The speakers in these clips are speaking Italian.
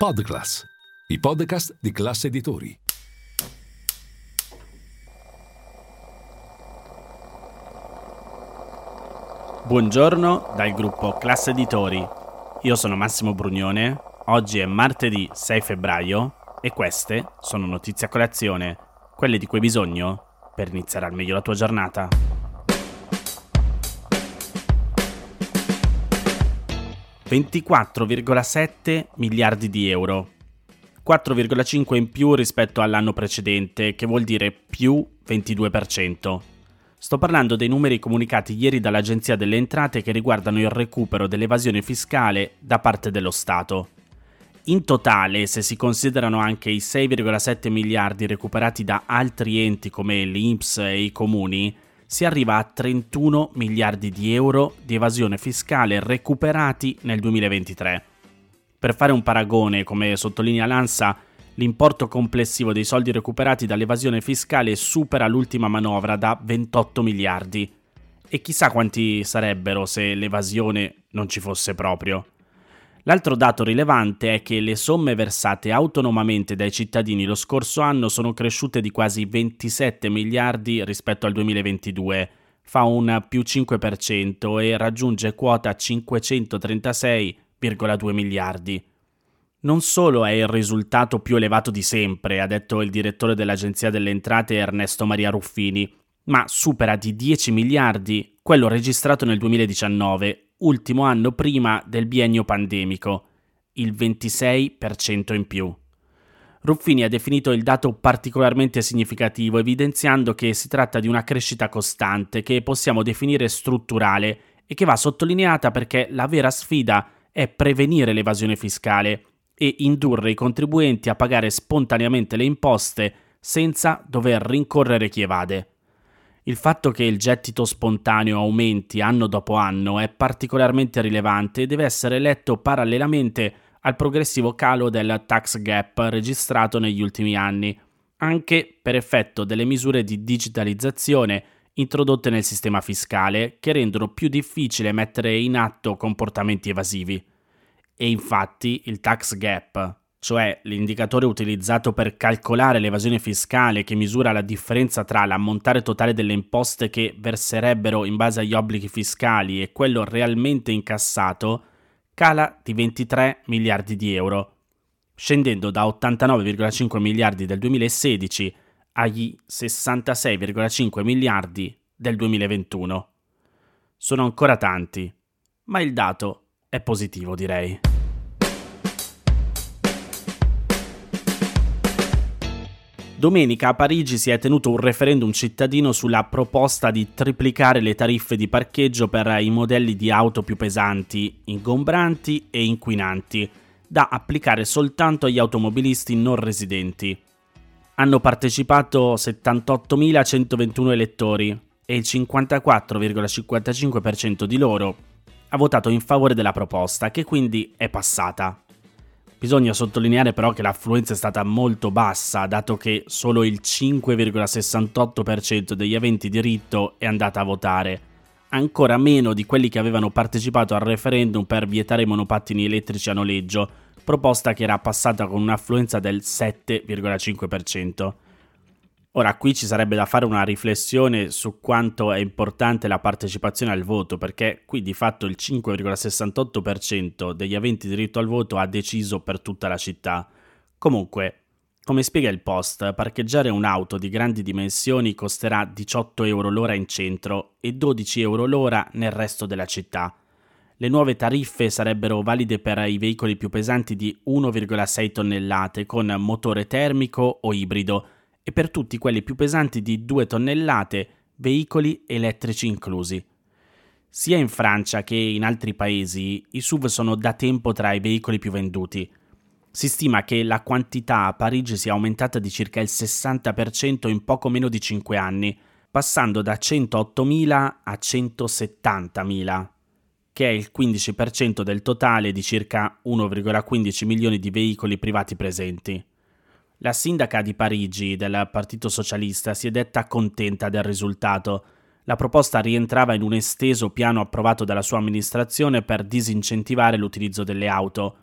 Podclass, i podcast di classe editori. Buongiorno dal gruppo Classe Editori. Io sono Massimo Brugnone. Oggi è martedì 6 febbraio e queste sono notizie a colazione, quelle di cui hai bisogno per iniziare al meglio la tua giornata. ...24,7 miliardi di euro. 4,5 in più rispetto all'anno precedente, che vuol dire più 22%. Sto parlando dei numeri comunicati ieri dall'Agenzia delle Entrate che riguardano il recupero dell'evasione fiscale da parte dello Stato. In totale, se si considerano anche i 6,7 miliardi recuperati da altri enti come l'INPS e i comuni, si arriva a 31 miliardi di euro di evasione fiscale recuperati nel 2023. Per fare un paragone, come sottolinea l'ANSA, l'importo complessivo dei soldi recuperati dall'evasione fiscale supera l'ultima manovra da 28 miliardi. E chissà quanti sarebbero se l'evasione non ci fosse proprio. L'altro dato rilevante è che le somme versate autonomamente dai cittadini lo scorso anno sono cresciute di quasi 27 miliardi rispetto al 2022, fa un più 5% e raggiunge quota 536,2 miliardi. Non solo è il risultato più elevato di sempre, ha detto il direttore dell'Agenzia delle Entrate Ernesto Maria Ruffini, ma supera di 10 miliardi quello registrato nel 2019 ultimo anno prima del biennio pandemico, il 26% in più. Ruffini ha definito il dato particolarmente significativo, evidenziando che si tratta di una crescita costante che possiamo definire strutturale e che va sottolineata perché la vera sfida è prevenire l'evasione fiscale e indurre i contribuenti a pagare spontaneamente le imposte senza dover rincorrere chi evade. Il fatto che il gettito spontaneo aumenti anno dopo anno è particolarmente rilevante e deve essere letto parallelamente al progressivo calo del tax gap registrato negli ultimi anni, anche per effetto delle misure di digitalizzazione introdotte nel sistema fiscale che rendono più difficile mettere in atto comportamenti evasivi. E infatti il tax gap, cioè l'indicatore utilizzato per calcolare l'evasione fiscale che misura la differenza tra l'ammontare totale delle imposte che verserebbero in base agli obblighi fiscali e quello realmente incassato, cala di 23 miliardi di euro, scendendo da 89,5 miliardi del 2016 agli 66,5 miliardi del 2021. Sono ancora tanti, ma il dato è positivo direi. Domenica a Parigi si è tenuto un referendum cittadino sulla proposta di triplicare le tariffe di parcheggio per i modelli di auto più pesanti, ingombranti e inquinanti, da applicare soltanto agli automobilisti non residenti. Hanno partecipato 78.121 elettori e il 54,55% di loro ha votato in favore della proposta, che quindi è passata. Bisogna sottolineare però che l'affluenza è stata molto bassa, dato che solo il 5,68% degli aventi diritto è andata a votare, ancora meno di quelli che avevano partecipato al referendum per vietare i monopattini elettrici a noleggio, proposta che era passata con un'affluenza del 7,5%. Ora, qui ci sarebbe da fare una riflessione su quanto è importante la partecipazione al voto, perché qui di fatto il 5,68% degli aventi diritto al voto ha deciso per tutta la città. Comunque, come spiega il post, parcheggiare un'auto di grandi dimensioni costerà 18 euro l'ora in centro e 12 euro l'ora nel resto della città. Le nuove tariffe sarebbero valide per i veicoli più pesanti di 1,6 tonnellate con motore termico o ibrido e per tutti quelli più pesanti di 2 tonnellate, veicoli elettrici inclusi. Sia in Francia che in altri paesi i SUV sono da tempo tra i veicoli più venduti. Si stima che la quantità a Parigi sia aumentata di circa il 60% in poco meno di 5 anni, passando da 108.000 a 170.000, che è il 15% del totale di circa 1,15 milioni di veicoli privati presenti. La sindaca di Parigi del Partito Socialista si è detta contenta del risultato. La proposta rientrava in un esteso piano approvato dalla sua amministrazione per disincentivare l'utilizzo delle auto.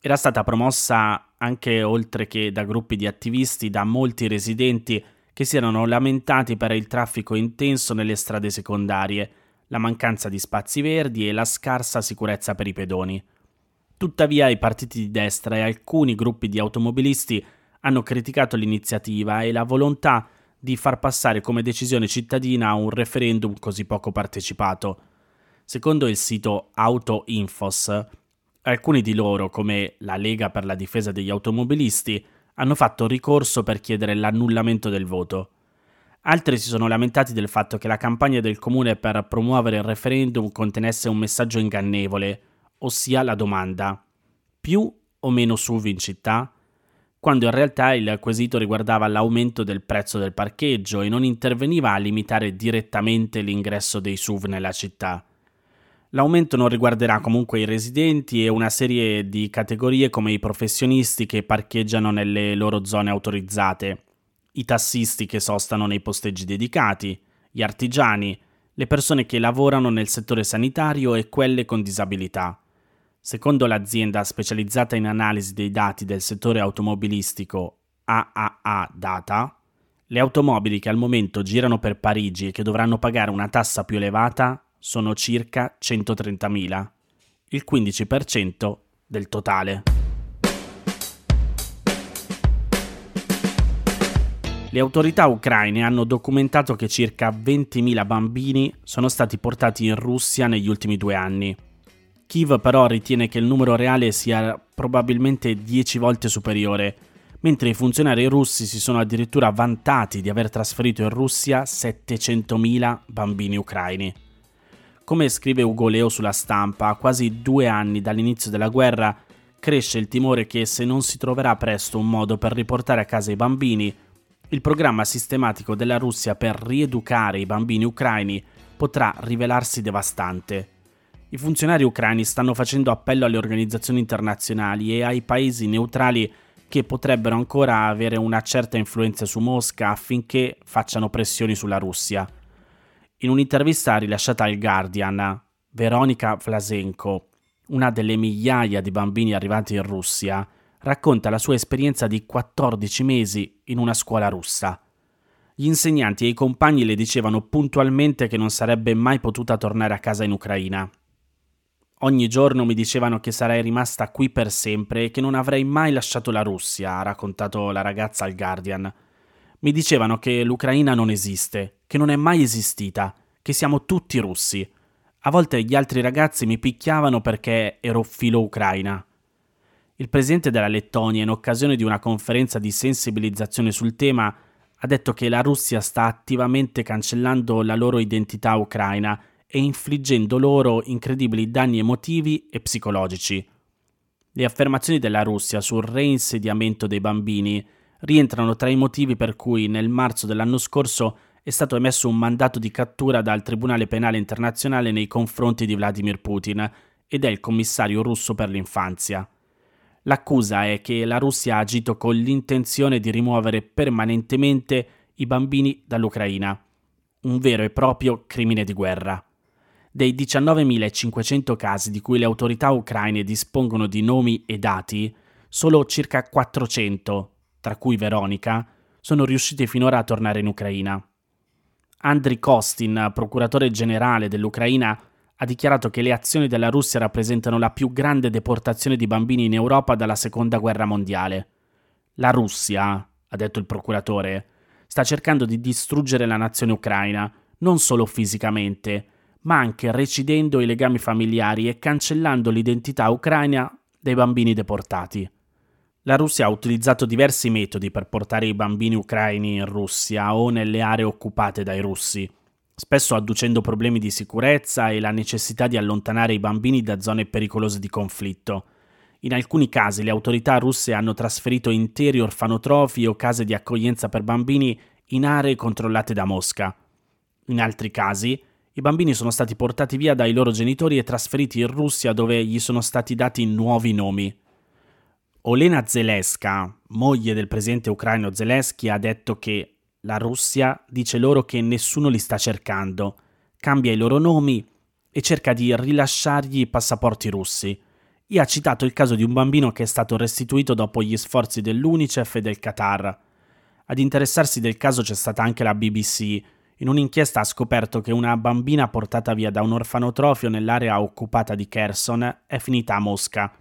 Era stata promossa anche oltre che da gruppi di attivisti da molti residenti che si erano lamentati per il traffico intenso nelle strade secondarie, la mancanza di spazi verdi e la scarsa sicurezza per i pedoni. Tuttavia i partiti di destra e alcuni gruppi di automobilisti hanno criticato l'iniziativa e la volontà di far passare come decisione cittadina un referendum così poco partecipato. Secondo il sito AutoInfos, alcuni di loro, come la Lega per la difesa degli automobilisti, hanno fatto ricorso per chiedere l'annullamento del voto. Altri si sono lamentati del fatto che la campagna del comune per promuovere il referendum contenesse un messaggio ingannevole, ossia la domanda più o meno SUV in città? Quando in realtà il quesito riguardava l'aumento del prezzo del parcheggio e non interveniva a limitare direttamente l'ingresso dei SUV nella città. L'aumento non riguarderà comunque i residenti e una serie di categorie come i professionisti che parcheggiano nelle loro zone autorizzate, i tassisti che sostano nei posteggi dedicati, gli artigiani, le persone che lavorano nel settore sanitario e quelle con disabilità. Secondo l'azienda specializzata in analisi dei dati del settore automobilistico AAA Data, le automobili che al momento girano per Parigi e che dovranno pagare una tassa più elevata sono circa 130.000, il 15% del totale. Le autorità ucraine hanno documentato che circa 20.000 bambini sono stati portati in Russia negli ultimi due anni. Kiev però ritiene che il numero reale sia probabilmente 10 volte superiore, mentre i funzionari russi si sono addirittura vantati di aver trasferito in Russia 700.000 bambini ucraini. Come scrive Ugo Leo sulla stampa, a quasi due anni dall'inizio della guerra cresce il timore che se non si troverà presto un modo per riportare a casa i bambini, il programma sistematico della Russia per rieducare i bambini ucraini potrà rivelarsi devastante. I funzionari ucraini stanno facendo appello alle organizzazioni internazionali e ai paesi neutrali che potrebbero ancora avere una certa influenza su Mosca affinché facciano pressioni sulla Russia. In un'intervista rilasciata al Guardian, Veronica Vlasenko, una delle migliaia di bambini arrivati in Russia, racconta la sua esperienza di 14 mesi in una scuola russa. Gli insegnanti e i compagni le dicevano puntualmente che non sarebbe mai potuta tornare a casa in Ucraina. Ogni giorno mi dicevano che sarei rimasta qui per sempre e che non avrei mai lasciato la Russia, ha raccontato la ragazza al Guardian. Mi dicevano che l'Ucraina non esiste, che non è mai esistita, che siamo tutti russi. A volte gli altri ragazzi mi picchiavano perché ero filo ucraina. Il presidente della Lettonia, in occasione di una conferenza di sensibilizzazione sul tema, ha detto che la Russia sta attivamente cancellando la loro identità ucraina e infliggendo loro incredibili danni emotivi e psicologici. Le affermazioni della Russia sul reinsediamento dei bambini rientrano tra i motivi per cui nel marzo dell'anno scorso è stato emesso un mandato di cattura dal Tribunale Penale Internazionale nei confronti di Vladimir Putin ed è il commissario russo per l'infanzia. L'accusa è che la Russia ha agito con l'intenzione di rimuovere permanentemente i bambini dall'Ucraina, un vero e proprio crimine di guerra. Dei 19.500 casi di cui le autorità ucraine dispongono di nomi e dati, solo circa 400 tra cui Veronica, sono riusciti finora a tornare in Ucraina. Andriy Kostin, procuratore generale dell'Ucraina, ha dichiarato che le azioni della Russia rappresentano la più grande deportazione di bambini in Europa dalla Seconda Guerra Mondiale. La Russia, ha detto il procuratore, sta cercando di distruggere la nazione ucraina, non solo fisicamente, ma anche recidendo i legami familiari e cancellando l'identità ucraina dei bambini deportati. La Russia ha utilizzato diversi metodi per portare i bambini ucraini in Russia o nelle aree occupate dai russi, spesso adducendo problemi di sicurezza e la necessità di allontanare i bambini da zone pericolose di conflitto. In alcuni casi le autorità russe hanno trasferito interi orfanotrofi o case di accoglienza per bambini in aree controllate da Mosca. In altri casi, i bambini sono stati portati via dai loro genitori e trasferiti in Russia dove gli sono stati dati nuovi nomi. Olena Zelensky, moglie del presidente ucraino Zelensky, ha detto che la Russia dice loro che nessuno li sta cercando, cambia i loro nomi e cerca di rilasciargli i passaporti russi. E ha citato il caso di un bambino che è stato restituito dopo gli sforzi dell'UNICEF e del Qatar. Ad interessarsi del caso c'è stata anche la BBC. In un'inchiesta ha scoperto che una bambina portata via da un orfanotrofio nell'area occupata di Kherson è finita a Mosca.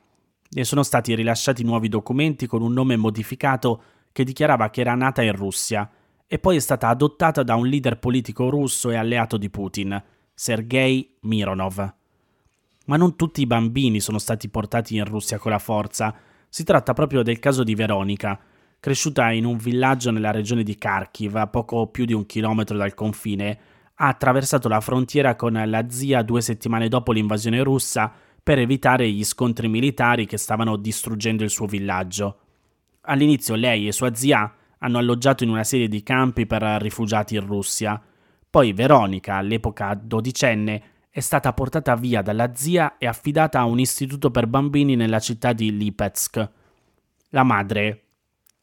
Ne sono stati rilasciati nuovi documenti con un nome modificato che dichiarava che era nata in Russia e poi è stata adottata da un leader politico russo e alleato di Putin, Sergei Mironov. Ma non tutti i bambini sono stati portati in Russia con la forza, si tratta proprio del caso di Veronica, cresciuta in un villaggio nella regione di Kharkiv, a poco più di un chilometro dal confine, ha attraversato la frontiera con la zia due settimane dopo l'invasione russa per evitare gli scontri militari che stavano distruggendo il suo villaggio. All'inizio lei e sua zia hanno alloggiato in una serie di campi per rifugiati in Russia. Poi Veronica, all'epoca dodicenne, è stata portata via dalla zia e affidata a un istituto per bambini nella città di Lipetsk. La madre,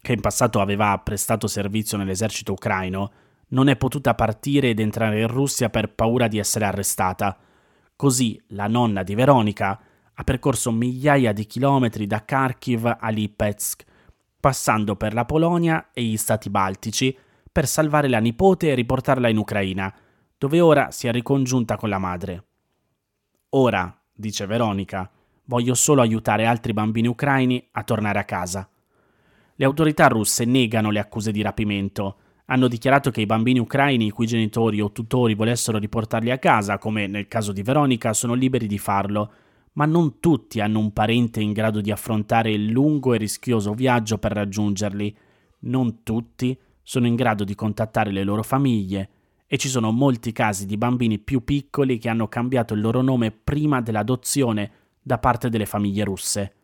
che in passato aveva prestato servizio nell'esercito ucraino, non è potuta partire ed entrare in Russia per paura di essere arrestata. Così la nonna di Veronica ha percorso migliaia di chilometri da Kharkiv a Lipetsk, passando per la Polonia e gli stati baltici per salvare la nipote e riportarla in Ucraina, dove ora si è ricongiunta con la madre. Ora, dice Veronica, voglio solo aiutare altri bambini ucraini a tornare a casa. Le autorità russe negano le accuse di rapimento. Hanno dichiarato che i bambini ucraini i cui genitori o tutori volessero riportarli a casa, come nel caso di Veronica, sono liberi di farlo, ma non tutti hanno un parente in grado di affrontare il lungo e rischioso viaggio per raggiungerli. Non tutti sono in grado di contattare le loro famiglie e ci sono molti casi di bambini più piccoli che hanno cambiato il loro nome prima dell'adozione da parte delle famiglie russe.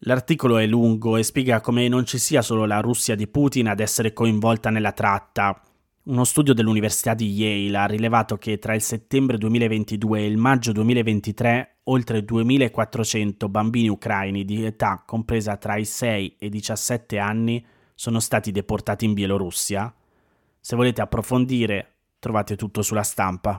L'articolo è lungo e spiega come non ci sia solo la Russia di Putin ad essere coinvolta nella tratta. Uno studio dell'Università di Yale ha rilevato che tra il settembre 2022 e il maggio 2023 oltre 2400 bambini ucraini di età compresa tra i 6 e i 17 anni sono stati deportati in Bielorussia. Se volete approfondire, trovate tutto sulla stampa.